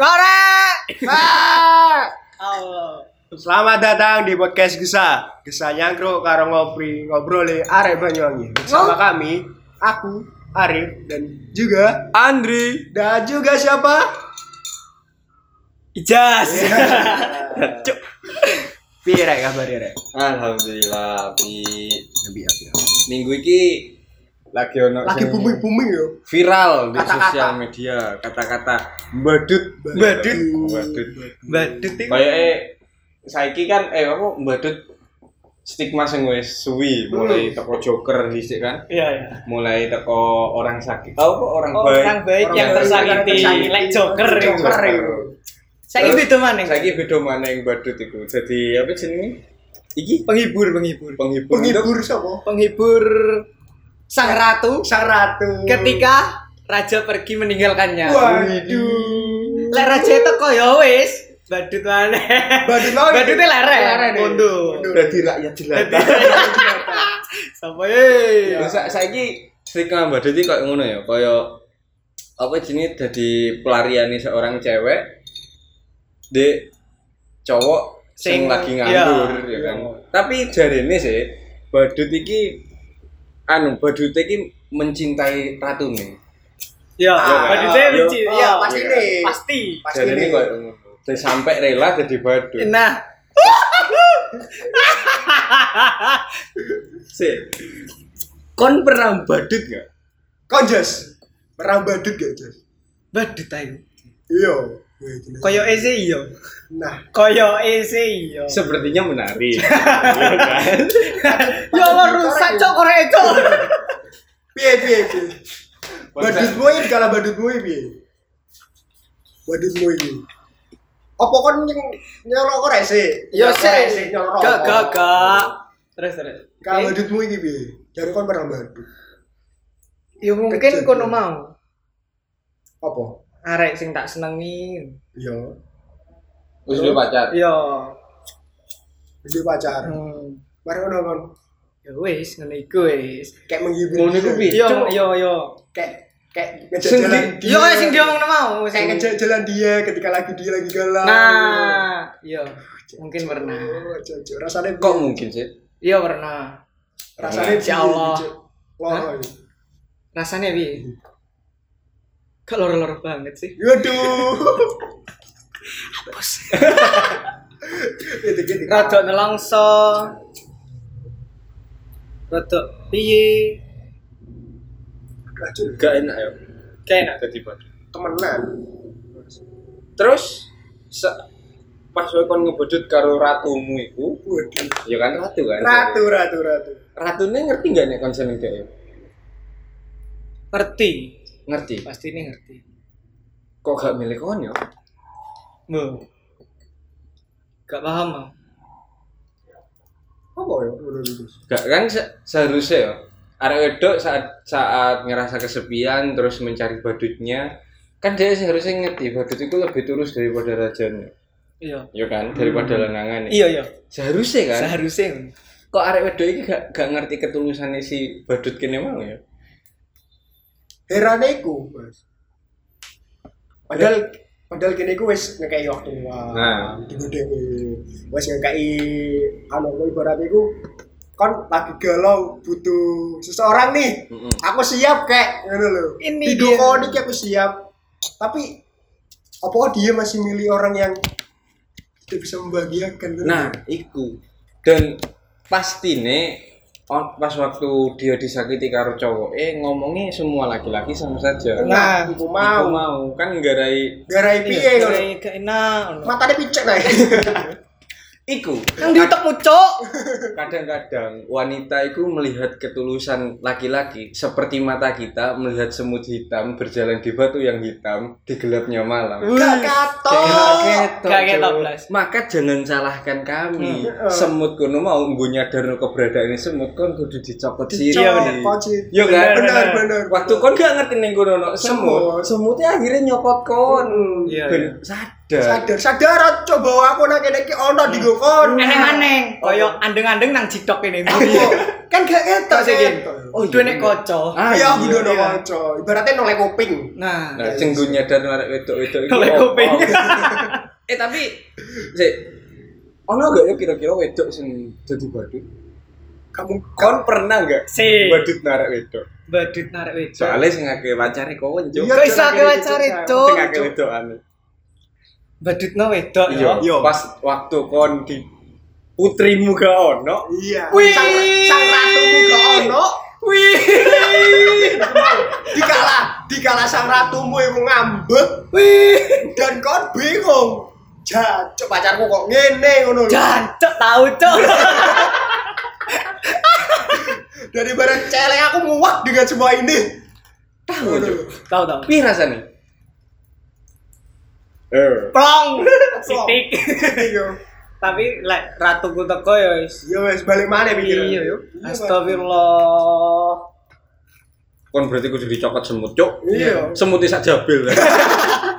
Korek. Ah. Allah. Selamat datang di podcast Gesa. Gesa nyangkruk karo ngopri ngobrol arek Banyuwangi. Bersama kami, aku, Arif dan juga Andri dan juga siapa? Ijas. Cuk. Piye rek kabar rek? Alhamdulillah Pi Nabi api. Minggu iki lagi ono Lagi sing booming-booming yo. viral di Kata-kata. sosial media kata-kata badut Badut. badut Badut kayak saiki kan eh apa badut stigma sing wis suwi mulai teko joker dhisik kan Iya, iya. mulai teko orang sakit tahu kok orang baik Orang baik Orang yang baik tersakiti. yang tersakiti. Lek joker. Joker. Saiki beda maneh. saiki beda mana yang badut iku jadi apa jenenge iki penghibur, penghibur. penghibur Penghibur siapa? Penghibur sang ratu Sang ratu. ketika raja pergi meninggalkannya. Waduh. Lek raja itu kok ya wis badut maneh. Badut. Lerek nih. Mundur. Mundur. udah rakyat jelata Sampai eh. Terus sa saiki stigma badut iki koyo ngono ya, koyo apa jenis jadi pelarian seorang cewek di cowok Sing- sing, lagi nganggur iya. ya kan. Tapi jarene sih badut iki anu badut iki mencintai ratune. Ya, Ya, badutnya yo. benci. Oh, Ya, pasti iya. nih. pasti. Pasti ngono. Dan sampai rela jadi badut. Nah, Sih. Kon pernah badut gak? Kau Jas? Pernah badut gak Jas? badut ayo. Iya. Koyo ese iyo. Nah, Koyo ese iyo. Sepertinya menarik. Iya kan? Ya Allah rusak cok korek cok. piye piye piye. Badutmu ini kalah badutmu ini piye? Badutmu ini. Apa kon nyolok? Ya Nyolok sih. rese, nyolok Gak rokok. gak gak. Terus terus. Kalau Eh, badutmu ini piye? Jadi kon pernah badut. Ya mungkin kono mau. Apa? Arek sing tak senengi. Iya. Wis lu pacar. Iya. Jadi pacar. Hmm. Mari ngono kon. Ya wis ngono iku wis. Kayak menghibur. Ngono iku piye? Yo yo yo. Kayak kayak ngejak Sing jalan di- dia. Yo sing dia ngomong mau. Kayak jalan dia ketika lagi dia lagi galau. Nah, yo mungkin pernah. Oh, cocok. Rasanya Kok mungkin sih? Iya pernah. Rasanya Insya Allah. Rasanya piye? Kok loro-loro banget sih? Waduh. Gitu gitu. Rada nelongso. Rada piye? Gak enak ya. Kayak enak. Jadi. Temenan. Terus se- pas kowe kon ngebedut karo ratumu iku, Waduh. ya kan ratu kan. Ratu, ratu, ratu. Ratune ngerti gak nek kon seneng dhek? Ngerti. Ngerti. Pasti ini ngerti. Kok gak milih kon ya? Bu. Gak paham mau. Apa ya? Udah gitu. Gak kan se- seharusnya ya. Arek wedok saat saat ngerasa kesepian terus mencari badutnya kan dia seharusnya ngerti badut itu lebih tulus daripada rajanya Iya. ya kan daripada lanangan Iya iya. seharusnya kan Seharusnya. kok arek wedok ini gak, gak ngerti ketulusannya si badut kene mau ya Herane iku, Mas. Padahal padahal kene iku wis ngekei waktu wah. Nah. Digede wis ngekei anu ibarat iku kon lagi galau butuh seseorang nih. Mm-mm. Aku siap kek ngono lho. Ini Di dia. dukoni iki aku siap. Tapi apa dia masih milih orang yang tidak bisa membahagiakan? Nah, iku. Dan pasti nih pas waktu dia disakiti karo cowok, eh ngomongnya semua laki-laki sama saja. nah, iku Iku mau. mau kan nggarai Garai piye gak enak. Matane picek nah. iku. Nang diutekmu cok. Kadang-kadang wanita itu melihat ketulusan laki-laki seperti mata kita melihat semut hitam berjalan di batu yang hitam di gelapnya malam. Gak ketok, Gak ketok. Maka jangan salahkan kami. Semut kono mau nggo nyadar keberadaan semut kon kudu dicopot sih. Iya, bener. Kocit. Yo kan? Benar, benar. Waktu kon gak ngerti ning kono ono semut, Semut. semutnya akhirnya nyokot kon. Iya, Ben iya. sadar. Sadar, sadar coba aku nak kene iki ono di kon. Aneh-aneh, koyo andeng-andeng nang jidok ini. Kan gak ketok sih. Oh, iya nek kocok. Ah, Iya, iya. ono iya. kanca. Ibaratnya noleh kuping. Nah, Nah, cenggunya dan arek wedok-wedok iki. Kuping. Eh tapi sik ono gak ya kira-kira wedok sing dadi badut? Kamu Kon pernah gak si badut narek wedok? badut narik wedok. Soalnya sing akeh pacare kon, Cuk. Iya, iso akeh pacare, Cuk. Cuk? Sing akeh wedokane. Badutno wedok Iya, ya. Iya. pas waktu kon di putrimu gak ono. Iya. Wih. Sang, sang ratumu gak ono. Wih. Dikala, dikala sang ratumu iku ngambek Wih. dan kon bingung. Jancuk pacarku kok ngene ngono lho. Jancuk tahu, Cuk. Dari barang celeng aku muak dengan semua ini. Tahu. Tahu tahu. Piye rasane? Eh. Plong. Sitik. Iya. Tapi lek ratuku teko ya wis. Ya wes balik mana pikiran. Iya yo. Astagfirullah. Kon berarti kudu dicokot semut, Cuk. Iya. Semut sak jabil.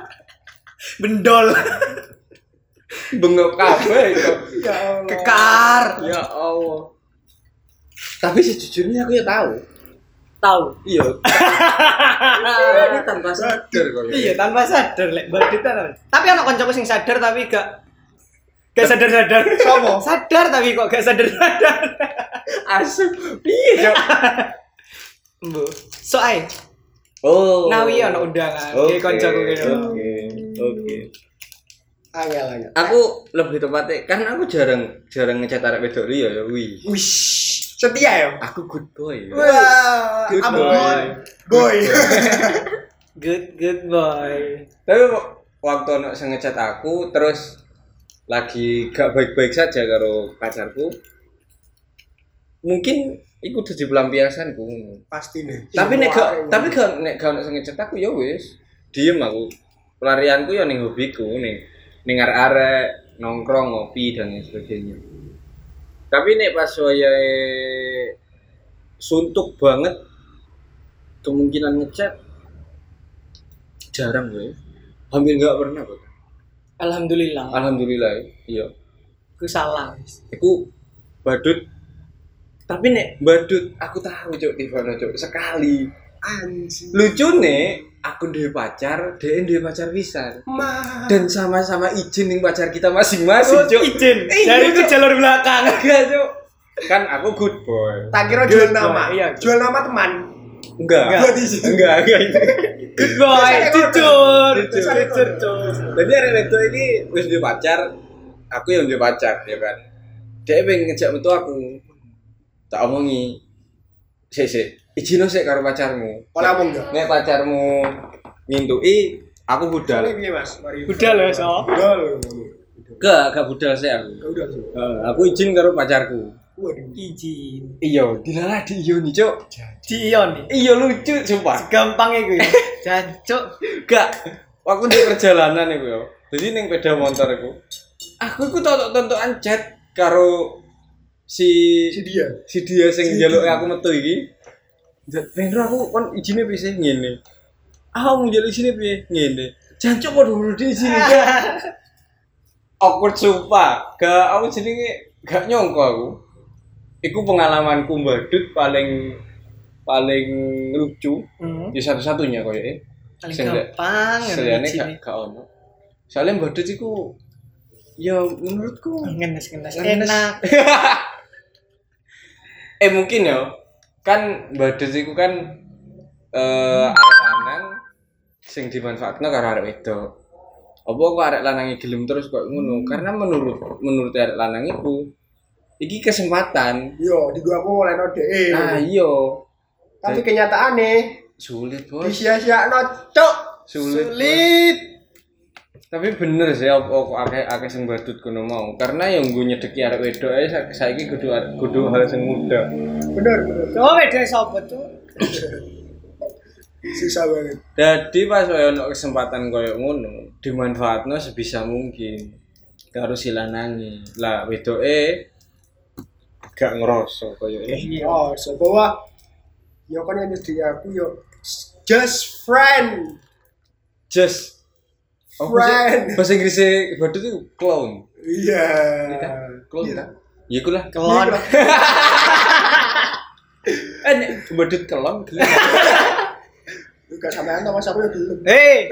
Bendol. Bengok kabeh. Ya Allah. Kekar. Ya Allah. Tapi sejujurnya aku ya tahu. Tahu. Iya. Tapi tanpa sadar kok. ya. Iya tanpa sadar lek kan. Tapi anak kancaku sing sadar tapi gak gak sadar-sadar. Sopo? Sadar tapi kok gak sadar-sadar. Asu. Piye, Cuk? Mbo. So ae. Oh. Nawi ana undangan. Oke. Kancaku kene. Oke. Oke. Angel angel. Aku lebih tepatnya karena aku jarang jarang ngecat arek wedok liya ya wi. Wish. Setia ya. Aku good boy. Wah, Good I'm boy. boy. Boy. Good good boy. Tapi waktu anak sing ngecat aku terus lagi gak baik-baik saja karo pacarku. Mungkin iku dadi pelampiasanku. Pasti nih. Tapi nek gak tapi gak nek gak ono sing ngecat aku ya wis. Diem aku. Pelarianku ya ning hobiku ning ning arek-arek nongkrong ngopi dan sebagainya. Tapi nek pas wayahe suntuk banget kemungkinan ngecat jarang gue. Hampir nggak pernah kok. Alhamdulillah. Alhamdulillah iya. Aku salah. Iku badut tapi nek badut aku tahu cok di mana cok sekali Anjing. lucu nih aku duwe pacar dia duwe pacar bisa dan sama-sama izin nih pacar kita masing-masing cok Izin. Iya, Dari itu Cuk. jalur belakang. enggak cok kan aku good boy Tak kira Good jual boy, nama. iya. Jual nama teman. enggak Buat izin. enggak enggak Good boy. Jujur. Jujur. Jujur. jadi hari itu ini wis duwe pacar aku yang duwe pacar ya kan dia pengen ngejak metu aku tak omongi sik sik izin sik karo pacarmu Kalau ngomong enggak? nek pacarmu ngintui aku budal Ini Mas? Mari. Udah loh so. Udah loh. gak gak budal sih aku. Udah. Eh, aku izin karo pacarku Waduh. Izin. iya dilalah di iyo nih cok Di Ion. iya lucu sumpah Gampang itu ya. Jancuk. gak waktu di perjalanan itu ya jadi neng sepeda motor aku aku iku tonton tontonan chat karo si Si dia. si dia sing Si njaluk aku metu iki Vendro aku kon izinnya bisa ngene ah mau njaluk izinnya piye ngene jancuk kok dulu di sini gak awkward sumpah gak aku jenenge gak nyongko aku iku pengalamanku badut paling paling lucu Hmm. ya satu-satunya koyo eh Paling Sing nggak- gampang. Seliane gak gak ono. Soalnya badut iku ya menurutku ngenes. Ngenes. Enak. eh mungkin ya kan badut iku kan eh arek lanang sing dimanfaatno karo arek wedok. Apa kok arek lanang iki gelem terus kok ngono? Karena menurut menurut arek lanang iku iki kesempatan. Yo, di gua aku mulai node. Nah, iya. Tapi kenyataannya Sulit, Bos. disia-siakno, cok. Sulit. Bos. Tapi bener sih apa kok akeh akeh sing badut kono mau. Karena yang gue nyedeki arek wedok ae sa- saiki kudu kudu hal sing muda. Bener, bener. Coba beda sapa tuh? Susah banget. Jadi pas wae ono kesempatan koyo ngono, dimanfaatno sebisa mungkin. Karo si lanange. Lah wedoke gak ngerasa koyo eh. Oh, so bahwa yo kan yang aku yo just friend. Just Oh, Friend. bahasa, Inggrisnya badut itu clown. Iya. Clown Iya. kan? Ya iku lah. Kelon. Eh, badut gelem. Juga sampean sama siapa yang belum. Hei.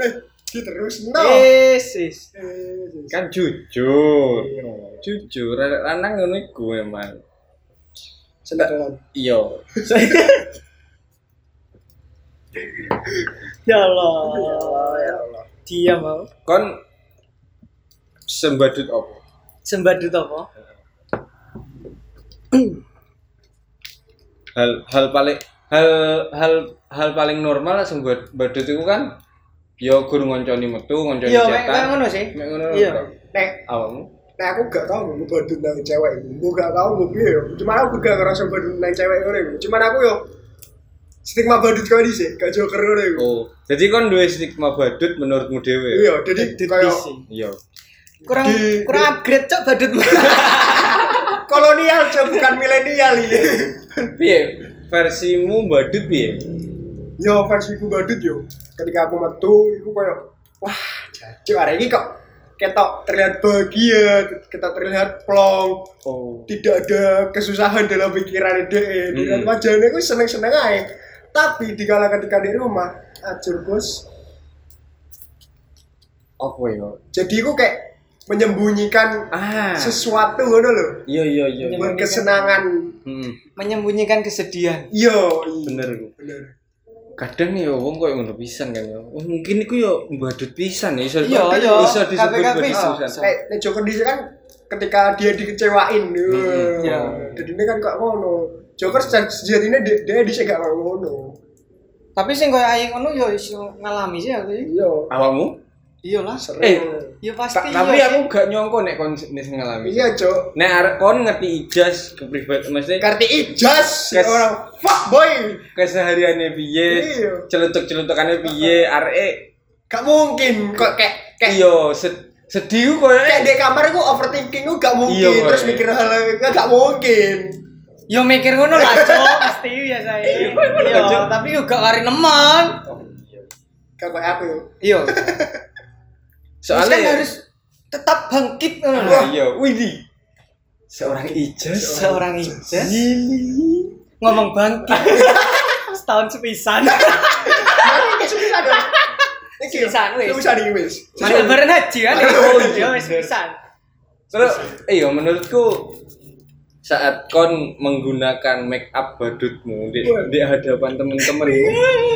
Eh, terus no. Is, is. Eh, kan jujur. Jujur, arek lanang ngono iku emang. Sendaran. Iya. Ya Allah. Ya Allah. Diam mau. Kon sembadut apa? Sembadut apa? Hal hal paling hal hal hal paling normal sembadut itu kan ya guru ngonconi metu, ngonconi Iya, kayak cetan. ngono sih. Mek ngono. Iya. Nek, Awakmu? nek aku gak tau mau badut nang cewek itu. Gue gak tau mau piye yo. Cuman aku gak ngerasa badut nang cewek ngono iku. Cuman aku yo stigma badut kau di sih, gak joker ngono iku. Oh, jadi kon duwe stigma badut menurutmu dhewe. Iya, jadi Badut isi. Iya. Kurang Di- kurang upgrade cok badutmu. kolonial cok bukan milenial iya. Piye? Versimu badut piye? Yo versi ku badut yo. Ketika aku metu, iku kayak wah, jancuk hari ini kok ketok terlihat bahagia, kita terlihat plong, Oh. tidak ada kesusahan dalam pikiran dia. Dengan Hmm. wajahnya aku seneng-seneng aja. Tapi di kala ketika di rumah, acur bos. Apa ya? Jadi aku kayak menyembunyikan Ah. sesuatu ngono loh. Iya iya iya. Berkesenangan. Hmm, Menyembunyikan kesedihan. Iya, iya. bener iku. Bener. Kadang ya wong koyo ngono pisan kan ya. Oh, mungkin iku ya badut pisan ya iso Iya, iya. iso disebut badut iso. pisan. Nek nek Joker di kan ketika dia dikecewain, Hmm, iya. Jadi ini kan kok ngono. Joker seja- sejatinya dia, dia di gak mau ngono. Tapi sing koyo aing ngono yo iso ngalami sih aku. sih. Iya. Awakmu? Iya lah. Eh, Ya pasti. Ta- tapi iya aku gak nyongko nek kon wis ngalami. Iya, Cok. Nek arek kon ngerti ijaz ke pribadi mesti Karti ijas Kes- orang fuck boy. kesehariannya piye, Iya. celutuk-celutukannya piye, arek Gak mungkin kok kayak kayak iya sed- sedih ku koyo kayak di kamar aku overthinking aku gak mungkin Iya, terus Boy. mikir hal hal gak mungkin. Yo mikir ngono lah, Cok. Pasti biasa Iya, Iya, tapi yo gak kari nemen. Gak kayak aku yo. Iya. soalnya kan harus tetap bangkit ngono lho. Iya, widih. Seorang ijaz, Seorang ijaz ngomong bangkit. Setahun sepisan. Sepisan. Sepisan, wis. Sepisan iki wis. Mari lebaran haji kan. Oh, iya. Iya, sepisan. Terus, iya menurutku saat kon menggunakan make up badutmu di, di hadapan temen-temen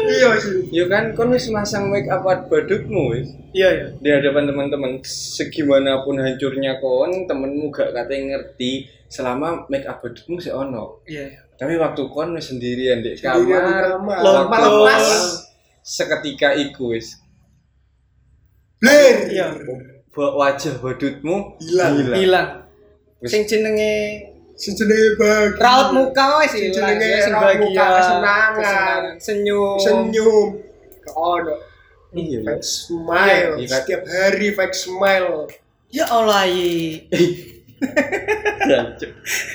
Iya sih. ya kan kon wis masang make up badutmu wis Iya, iya. di hadapan teman-teman segimanapun hancurnya kon temenmu gak katanya ngerti selama make up badutmu sih ono Iya, iya. tapi waktu kon wis sendirian di kamar. Lompat. Lepas. seketika iku wis Bler. Iya. wajah badutmu Hilang. Hilang. Sing jenenge Sejenenge bagi. raut muka wis Sing hilang. jenenge Sing raut muka, kesenangan. senyum. Senyum. Ono. iya Fake smile. Iya. Setiap hari fake smile. Ya Allah. Jancuk.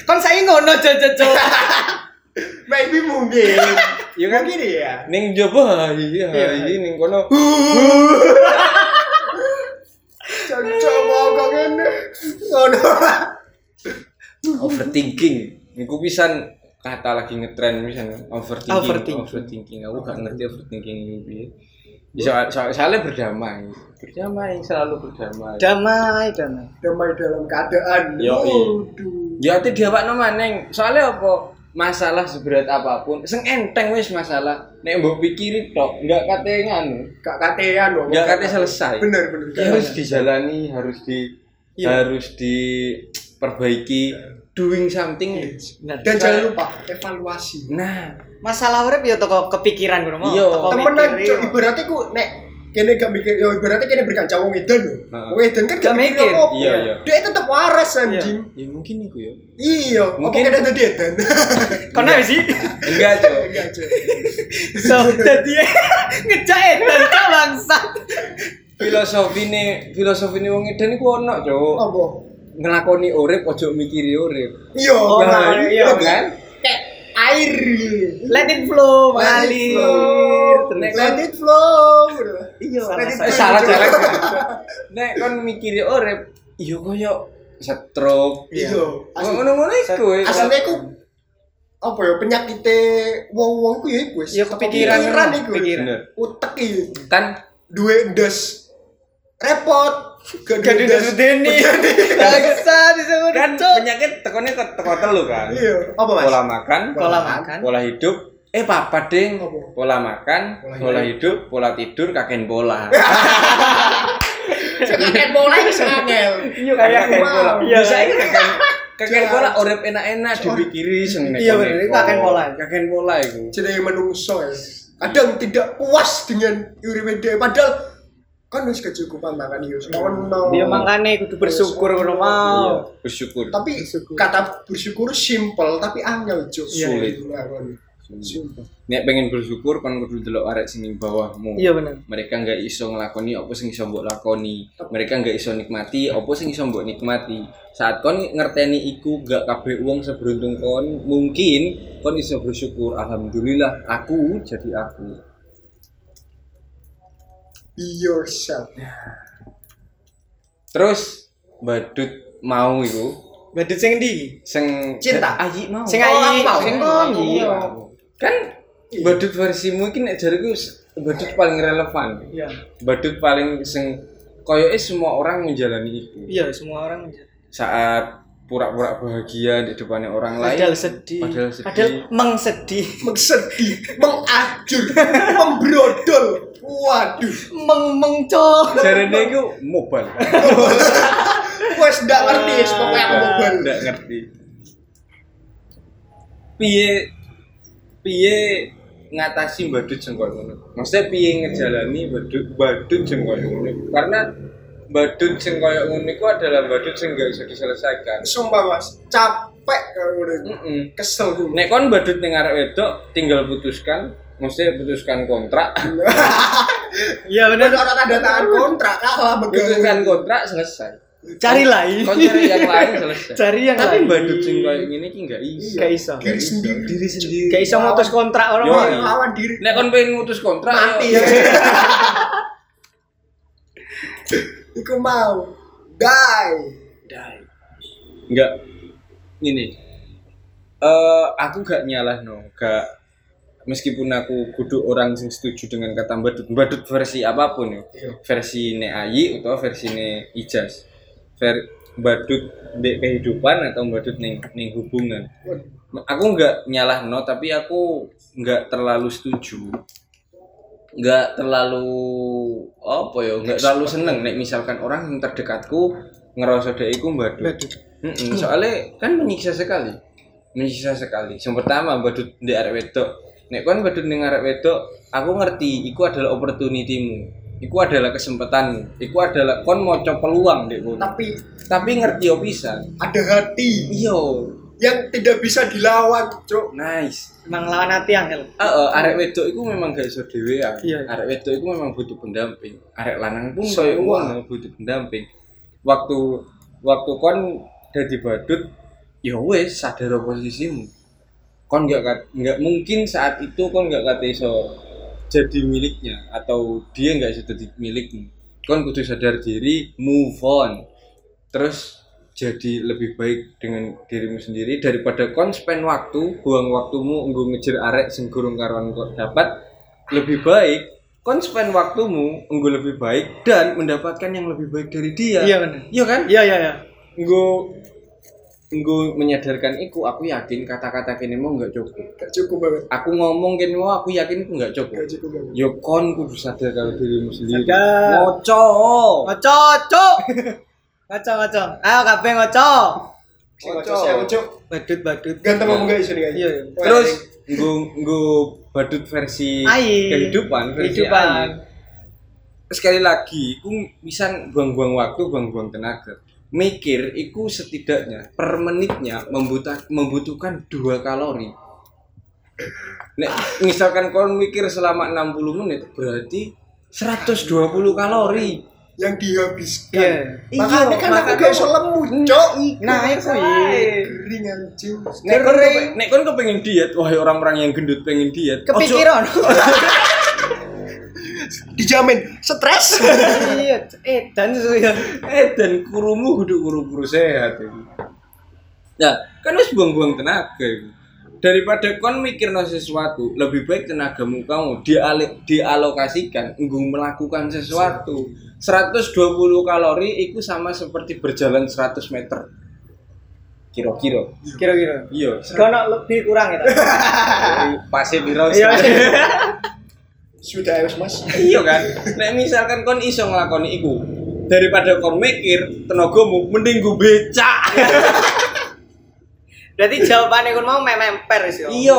Kon saya ngono jojo Maybe mungkin. ya kan Mungkin ya. ning jowo iya Iya. iya ning kono Cocok mau kok ngene. Ngono. Overthinking iku pisan kata lagi ngetren pisan overthinking Overthinking. overthinking aku gak ngerti overthinking itu piye soal, soal, soalnya berdamai berdamai selalu berdamai Damai, damai. Damai dalam keadaan. Yo, iya. Ya ati diawakno maneng soalnya apa masalah seberat apa pun sing enteng wis masalah nek mbok pikiri tok enggak kate nganu Gak katean loh. enggak kate selesai Bener bener. Ya, harus dijalani harus di Iya. harus diperbaiki doing something Bener. Dan jangan lupa evaluasi. nah masalah urip ya toko kepikiran ngono mau. Iya. Toko Temenan iya. ibaratnya ku nek kene gak mikir ya ibaratnya kene berkaca wong edan lho. Heeh. Wong edan kan Gak mikir apa. Iya, iya. Dia tetep waras anjing. ya mungkin iku ya Iya, Mungkin- kene dadi edan. Kono sih. enggak cok Enggak, Cok. So, dadi ngejak edan cok bangsat. filosofi nih filosofi nih wong edan iku ono cok Apa? Ngelakoni urip ojo mikiri urip Iya, Oh, nah, nah, iya, lebih- kan? Kayak air. Let it flow, Let it mengalir. flow. Terus. Let it flow. Iya, Let it flow. salah salah. Nek kon mikiri urip, iya koyo stroke. Iya. Asli- Ngono-ngono iku. Aslinya aku apa ya penyakitnya wong-wong ku ya iku wis. Ya kepikiran Kepikiran iku. Utek iki. Kan Duwe ndas repot. Gak dideni. Gak bisa disebut. kan penyakit tekonnya ke teko telu kan. Iya. Apa Mas? Pola makan, Pola makan. pola hidup, eh papa ding, Apa? pola makan, Pola pola hidup, pola tidur, kakek bola. Kakek bola iki sangel. Iya kayak kakek bola. Iya. Bisa ini kakek kakek bola urip enak-enak dipikiri sing nek Iya, bener, itu kakek bola. Kakek bola iku. Jadi menungso ya. Kadang tidak puas dengan uripe dhewe padahal kan wis kecukupan makan yo. Ono. Dia makanya kudu bersyukur ngono mau. Iya, bersyukur. Tapi kata bersyukur simple tapi angel Cuk. Iya. Sulit. Sumpah. Nek pengen bersyukur kon kudu delok arek sing ning bawahmu. Iya bener. Mereka nggak iso ngelakoni apa sing iso mbok lakoni. Mereka nggak iso nikmati apa sing iso mbok nikmati. Saat kon ngerteni iku gak kabeh wong seberuntung kon, mungkin kon iso bersyukur. Alhamdulillah aku jadi aku. Be yourself. Terus badut mau iku Badut sing ndi? sing Cinta. ayi mau. Sing Oh, ayi, mau. sing Oh, mau. iya. Kan badut versimu iki nek jariku badut paling relevan. Iya. Badut paling sing koyoke semua orang menjalani itu. Iya, semua orang Saat pura-pura bahagia di depannya orang lain. padahal sedih. Padahal sedih. Padahal mengsedih. Mengsedih, mengajur, membrodol. Waduh. Meng mengcol. Jarene iku mobile. Wes ndak ngerti wis pokoknya aku mobile. Nggak ngerti. Piye piye ngatasi badut sing koyo ngono. Maksudnya piye ngejalani badut badut sing koyo ngono. Karena badut sing koyo ngono iku adalah badut sing gak bisa diselesaikan. Sumpah Mas, capek kalau udah Mm-mm. kesel gue. Nek kon badut ning arek wedok tinggal putuskan, maksudnya putuskan kontrak, Iya Bener bener. orang tanda tangan kontrak kalah putuskan begal. kontrak selesai. Cari lain. Kon cari yang lain selesai. Cari yang Tapi lain. badut sing koyo ngene iki gak iso. Gak iso. Diri sendiri. Diri sendiri. Iso mutus kontrak orang lain. Lawan diri. Nek kon pengen mutus kontrak Mati yo. ya. Iku mau. Die. Enggak. Ini. Eh aku gak nyalah no, gak meskipun aku kudu orang sing setuju dengan kata badut badut versi apa pun ya. Iya. versi ne Ayi atau versi ne Ijas Ver, badut di kehidupan atau badut ning ning hubungan. Aku nggak nyalah no tapi aku nggak terlalu setuju. Nggak terlalu apa ya nggak terlalu seneng nek misalkan orang yang terdekatku ngerasa dia iku badut Badut. Mm-mm, soalnya kan menyiksa sekali. Menyiksa sekali. Yang pertama badut di arek wedok nek kon badut ning arek wedok aku ngerti iku adalah opportunitymu iku adalah kesempatan iku adalah kon mau peluang dek. Tapi tapi ngerti yo pisan ada hati iya yang tidak bisa dilawan, Cuk. nice Emang lawan hati angel. Ah, eh, arek wedok iku memang gak iso dhewean. Iya. Arek wedok iku memang butuh pendamping. Arek lanang pun koyo ngono butuh pendamping. Waktu waktu kon dadi badut, ya wis sadar posisimu. Kon gak kat- nggak mungkin saat itu kon gak kate iso jadi miliknya atau dia nggak iso jadi milikmu. Kon kudu sadar diri, move on. Terus jadi lebih baik dengan dirimu sendiri daripada kon spend waktu buang waktumu nggo ngejar arek sing gurung karuan kok dapat lebih baik kon spend waktumu nggo lebih baik dan mendapatkan yang lebih baik dari dia Iya bener. iya kan Iya iya iya. nggo nggo menyadarkan iku aku yakin kata-kata kene mau nggak cukup Gak cukup banget. aku ngomong kene mau aku yakin itu nggak cukup Gak cukup banget. yo kon kudu sadar kalau dirimu sendiri Sadar. ngoco Ngoco, cuk. Ngoco, ngoco. Ayo kabeh ngoco. Sing ngocok. Badut, badut. Ganteng ngomong gak iso nih. Iya, iya. Terus nggo nggo badut versi Ayi. kehidupan versi Kehidupan. ayi. sekali lagi aku bisa buang-buang waktu buang-buang tenaga mikir iku setidaknya per menitnya membutuhkan membutuhkan dua kalori Nek, misalkan kau mikir selama 60 menit berarti 120 kalori yang dihabiskan. Iya. Makanya kan aku gak iso lemu, cok. Nah, itu iya. Kering anjing. Nek kon kepe- nek kon kepengen diet, wahai orang-orang yang gendut pengen diet. Kepikiran. Dijamin stres. Iya, eh dan ya. eh dan kurumu kudu kuru-kuru sehat itu. Nah, kan wis buang-buang tenaga itu. Daripada kon mikir sesuatu, lebih baik tenagamu kamu diali- dialokasikan nggo melakukan sesuatu. 120 kalori itu sama seperti berjalan 100 meter. Kira-kira. Kira-kira. Iya. Kono lebih kurang ya. Pasti biro. Iya. Sudah wis Mas. iya kan nek misalkan kon iso nglakoni iku daripada kon mikir tenagamu mending gue becak Berarti jawabannya kun mau memper sih. iya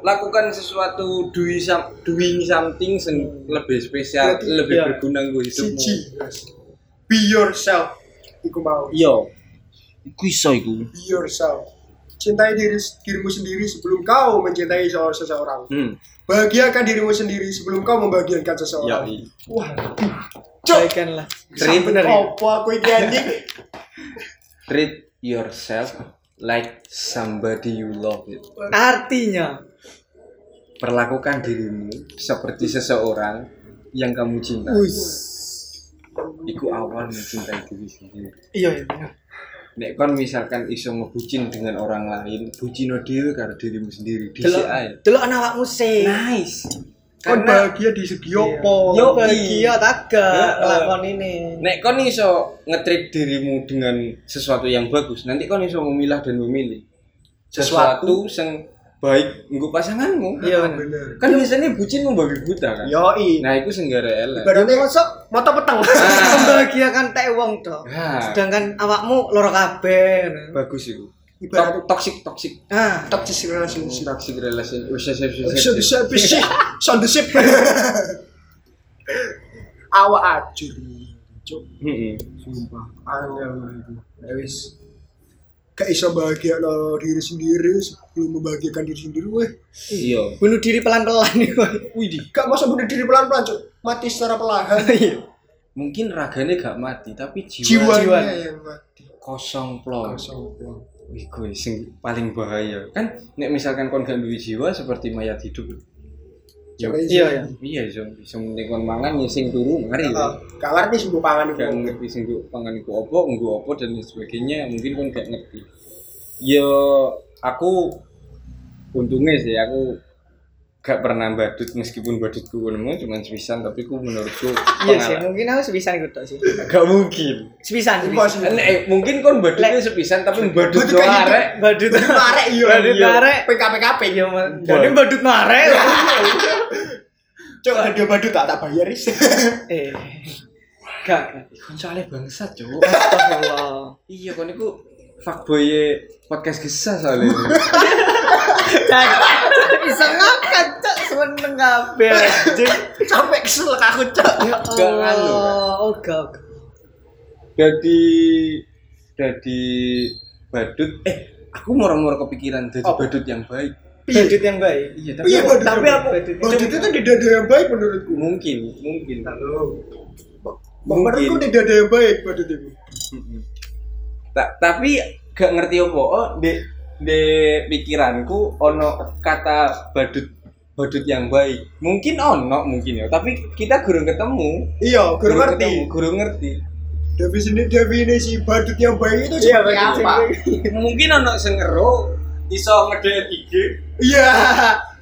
lakukan sesuatu doing some, doing something sing lebih spesial Berarti, lebih iya. berguna gue hidupmu. Mas. Be yourself. Iku mau. iya iku iso iku Be yourself. Cintai diri dirimu sendiri sebelum kau mencintai se- seseorang. hmm Bahagiakan dirimu sendiri sebelum kau membahagiakan ya seseorang. iya. Wah, Baikan lah. Treat- bener ya. apa aku iki anjing? treat yourself like somebody you love Artinya perlakukan dirimu seperti seseorang yang kamu cintai iku awal mencintai diri sendiri iya iya. Nek kon misalkan iso ngebucin dengan orang lain, bucino dhewe karo dirimu sendiri. Dhisik Delok delok anak awakmu sih. Nice. Kon bahagia di segi Iya. opo? Yo. bahagia Heeh. gak lakon ini. nek kon iso ngetrit dirimu dengan sesuatu yang bagus, nanti kon iso memilah dan memilih sesuatu yang baik nggo pasanganmu. Iya bener. bener. Kan biasanya bucin membabi buta kan. Yoi. Nah, itu sing gara elek. Ibaratnya masuk mata petang. Ah, Membahagiakan teh wong to. Nah, Sedangkan awakmu loro kabeh. bagus itu. Ibaratnya Toxic toxic Nah, toxic relationship. toxic relation. Wis wis wis, wis. Bisa bisa bisa. Sound the ship. Awak acur. Cuk, Heeh. sumpah. Angel wis. Gak iso bahagia lo diri sendiri sebelum membahagiakan diri sendiri weh. Iya. bunuh diri pelan-pelan nih. Widih. Gak masa bunuh diri pelan-pelan cuk. Mati secara perlahan. Iya. Mungkin raganya gak mati, tapi jiwa Jiwanya jiwa. yang mati. kosong plong. Kosong plong. Wih, gue sing paling bahaya. Kan nek misalkan kon gak duwe jiwa seperti mayat hidup. Ya, Iya iya. iya iso iso penting kon mangan ya sing turu mari. Ah, Gak ngerti sih pangan Gak itu. ngerti sing pangan iku apa, nggo apa dan sebagainya, mungkin kon gak ngerti. Ya aku untungnya sih aku gak pernah badut meskipun badutku nemu cuma sepisan tapi ku menurutku Iya sih, mungkin aku sepisan ikut sih. gak mungkin Sepisan, sepisan. Eh, mungkin kon badutnya sepisan tapi badut yo gitu. arek Badut Badut marek iya. Badut Iya. marek. PKPKP. Iya, Mas. Jadi badut mare. Coba dia badut tak tak bayar is. Eh. Gak, gak. kon soalnya bangsat cowok Astagfirullah. iya kon iku fuckboy podcast kisah soalnya bisa ngangkat cok seneng kabeh anjing. Sampai kesel aku cok. Ya Allah. Oh, gak. jadi jadi badut eh aku murah-murah kepikiran jadi badut yang baik Badut yang baik. iya tapi Iya aku- badut. tapi yang apa? baik. Badut itu tidak ada yang baik menurutku. mungkin mungkin Menurutku mungkin tidak ada yang baik badut itu. Ta- tapi gak ngerti apa oh de de pikiranku ono kata badut badut yang baik mungkin ono mungkin ya tapi kita gurung ketemu Iya, Gurung ngerti. ketemu, gurung ngerti Definisi definisi badut yang baik itu Iya, apa? mungkin ono sing ngero iso ngedet IG Iya,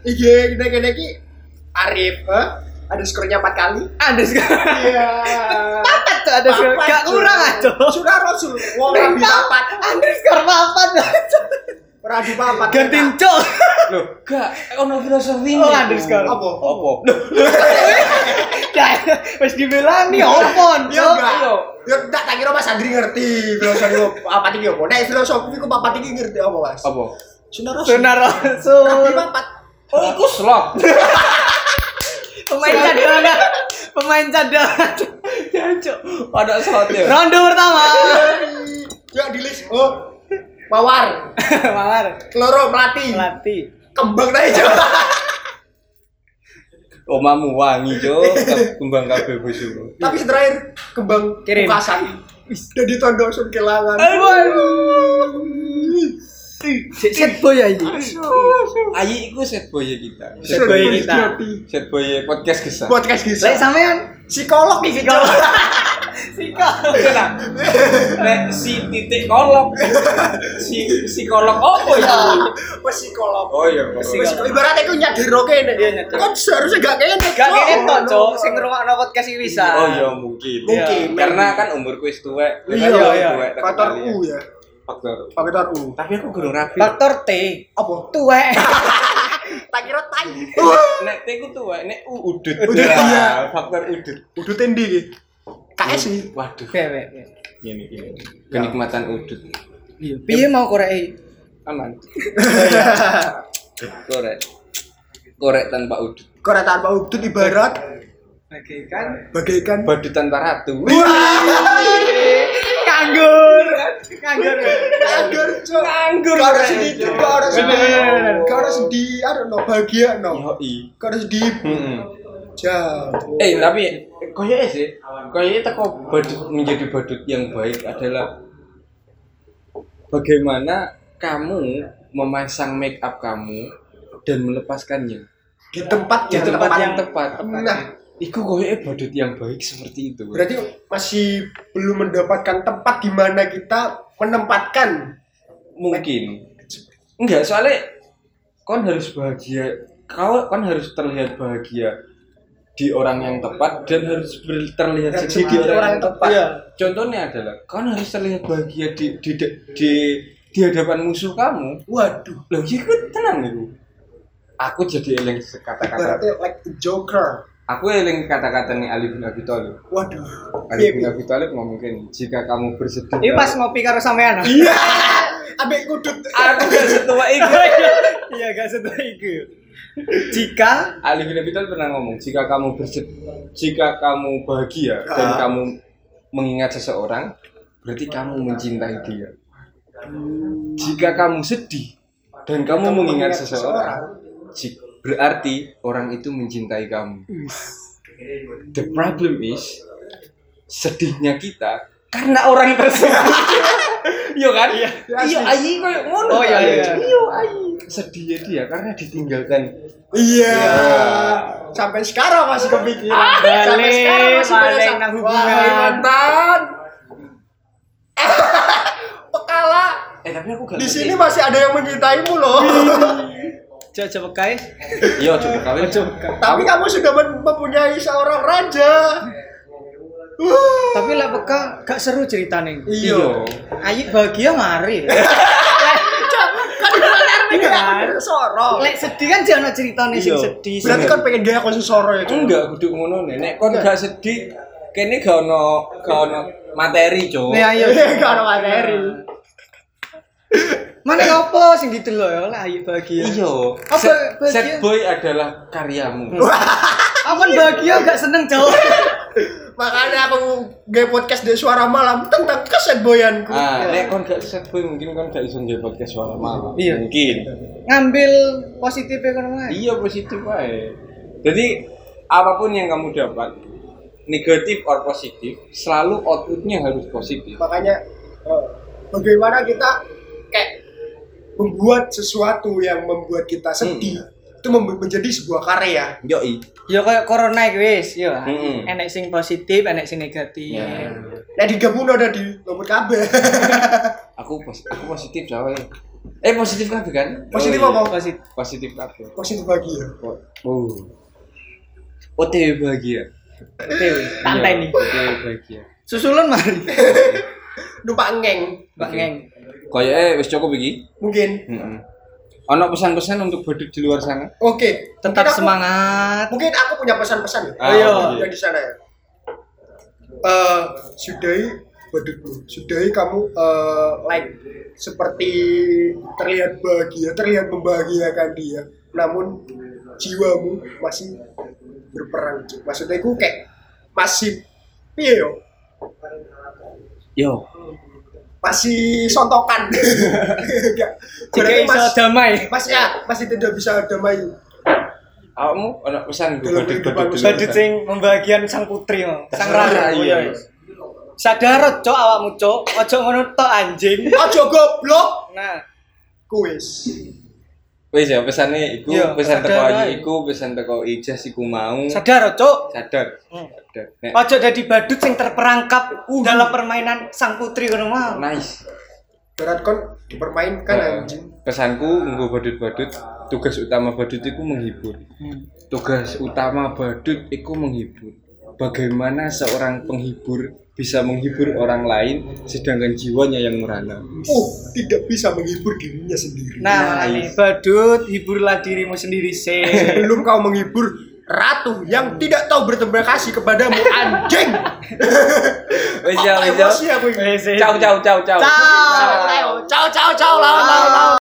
iya kita kena ki Arif, eh? ada skornya empat kali. Ada sekarang. Iya. Papat tuh ada. Papat, Gak kurang aja. Sudah Rasul, wong rabi papat, Ada sekarang papat. rabi papat. Gantiin cok. Loh, gak ono filosofi Oh, underscore. Apa? Apa? Ya, wis dibilang nih opon. Iya. Ya enggak tak kira Mas Andri ngerti filosofi apa iki apa. Nek filosofi ku papat iki ngerti apa, Mas? Apa? Sunnah Rasul. Rabi Rasul. papat. Oh, iku slot. Pemain cadangan. Pemain cadangan. Ya, cok. Ada slotnya. Ronde pertama. Ya di list. Oh. Mawar, Mawar. Loro melati, Pelatih. kembang tadi coba. Omamu wangi, Cuk. Kembang kabeh bojomu. Tapi terakhir kembang Kirim. Pukasan. Dan ditondosun kelangan. Set boy aja. Ayi iku set boy kita. Set boy kita. Set boy podcast kesah. Podcast bisa. Lek sampean Psikolog nih psikolog. Psikolog. Nek si titik kolok. Si psikolog apa ya? Psikolog. Oh iya, Psikolog. Ibaratnya aku nyadir kene. Iya. Kan seharusnya gak kene. Gak kene tok, Cok. Sing ngrungokno podcast iki bisa. Oh iya mungkin. Mungkin. Karena kan umurku wis tuwek. Iya, iya. Faktor kenali U ya. Faktor. Faktor U. Tapi aku gurung rapi. Faktor T. Apa? Tuwek. Tak kira tai. Nek T ku tuwek, nek U udut. Udut, Ya, iya. Faktor udut. Udah tendi iki. KS sih. Waduh. Bebek. Gini gini. Kenikmatan udut. Iya. Piye mau korek? Aman. Korek. Korek tanpa udut. Korek tanpa udut ibarat Bagaikan bagaikan Badut tanpa ratu. nganggur. Nganggur. Nganggur, Cok. Nganggur, Gak ada Rek. sedih, gak sedih. Bener. Gak ada sedih, ada no bahagia no. Gak sedih. Heeh. Jauh. Eh tapi kayaknya sih, kayaknya teko badut menjadi badut yang baik adalah bagaimana kamu memasang make up kamu dan melepaskannya di tempat di yang tempat tepat. yang tepat. Nah, Iku kayaknya badut yang baik seperti itu. berarti masih belum mendapatkan tempat di mana kita menempatkan. mungkin enggak soalnya kon harus bahagia kau kan harus terlihat bahagia di orang yang tepat dan harus terlihat sedih di orang, yang tepat. Iya. Contohnya adalah kon harus terlihat bahagia di di di, di hadapan musuh kamu. Waduh, Loh, kan tenang itu. Aku jadi eling kata-kata. berarti like the Joker. Aku eling kata-kata nih Ali bin Abi Thalib. Waduh. Ali bin Iya, Abi Thalib ngomong gini, jika kamu bersedih. Ini pas ngopi karo sampean. Iya. Ambek kudut. aku gak setua itu. Iya, gak setua iku. Jika Ali bin Abi Thalib pernah ngomong, jika kamu bersedih, jika kamu bahagia dan Ah. kamu mengingat seseorang, berarti kamu mencintai dia. Jika kamu sedih dan kamu, mengingat seseorang, ji- berarti orang itu mencintai kamu. The problem is sedihnya kita karena orang tersebut. Iya kan? Iya. Iya, ayi koyo ngono. Oh, iya, iya. Iya, ayi. Sedihnya dia karena ditinggalkan Iya. Iya. Sampai sekarang masih kepikiran. Ah, Sampai sekarang masih berasa. nang hubungan. Pekala. Eh tapi aku gak Di sini masih ada yang mencintaimu loh. Coba guys. Iya coba kali. Tapi kamu sudah mempunyai seorang raja. Uh. Tapi lah peka gak seru ceritanya. Iya. Ayi bahagia mari. Sorong. Lek sedih kan jangan ceritanya sing Iya. sedih. Berarti kan pengen gaya konsen soro ya. Enggak kudu ngono nek nek kon gak sedih kene gak ono gak ono materi, Cuk. Ayo. Iya, gak ada materi. Mana ngopo sing gitu loh ya lah ayi bahagia. Iya. Apa Set, bahagia? set boy adalah karyamu. Aman bahagia gak seneng jauh. Makanya aku gaya podcast di suara malam tentang keset boyanku. Ah, nek kon gak set boy mungkin kon gak iso nge podcast suara malam. Iya. Mungkin. Ngambil positifnya kan Mas. Iya positif wae. Jadi apa pun yang kamu dapat negatif or positif selalu outputnya harus positif. Makanya eh, bagaimana kita kayak membuat sesuatu yang membuat kita sedih itu mem- menjadi sebuah karya. Yoi. Ya kayak corona iki wis, yo. Mm-mm. Enek sing positif, enek sing negatif. Ya. Nah digabung udah di lompat kabeh. Aku pos aku positif coy. Eh positif kabeh kan? Positif Oh, iya. apa? Positif. Positif kabeh. Positif bahagia. Oh. OTW bahagia. Tantai Iya, nih. OTW bahagia. Susulun mari. Numpak ngeng Mbak Ngeng. Kayaknya wis cukup iki. mungkin. Heeh. Ono pesan-pesan untuk badut di luar sana? Oke, Tetap mungkin aku- semangat. Mungkin aku punya pesan-pesan ya. Ah, Ayo. iya. yang di sana ya. Eh, sudahi badutmu, sudahi kamu eh, like seperti terlihat bahagia, terlihat membahagiakan dia, namun jiwamu masih berperang. Maksudnya aku kayak masih piye yo? Yo. Masih sontokan. Berarti iso mas- damai. Mas ya, masih tidak bisa damai. Awakmu ana pesan gue badut badut sing membagian sang putri mau. Sang rara. Iya. Sadar cok awakmu cok. Ojo ngono tok anjing. Ojo goblok. Nah, Kuis. Wis ya pesane iku Iya, pesan teko sadar Ayu iku pesan teko Ijas iku mau sadar cok. sadar. Hmm. Sadar. Nek Ojo jadi badut sing terperangkap dalam permainan sang putri ngono mau. nice. Berat kon dipermainkan Eh, anjing. pesanku nggo badut-badut tugas utama badut itu menghibur. Tugas utama badut itu menghibur. Bagaimana seorang penghibur bisa menghibur orang lain sedangkan jiwanya yang merana. Oh, tidak bisa menghibur dirinya sendiri. Nah, ini badut, hiburlah dirimu sendiri sih. Sebelum kau menghibur ratu yang tidak tahu berterima kasih kepadamu anjing. Wis ya, ya. Wes, wes. Ciao ciao ciao ciao. Ciao, ciao, ciao, ciao, ciao, ciao, ciao, ciao, ciao,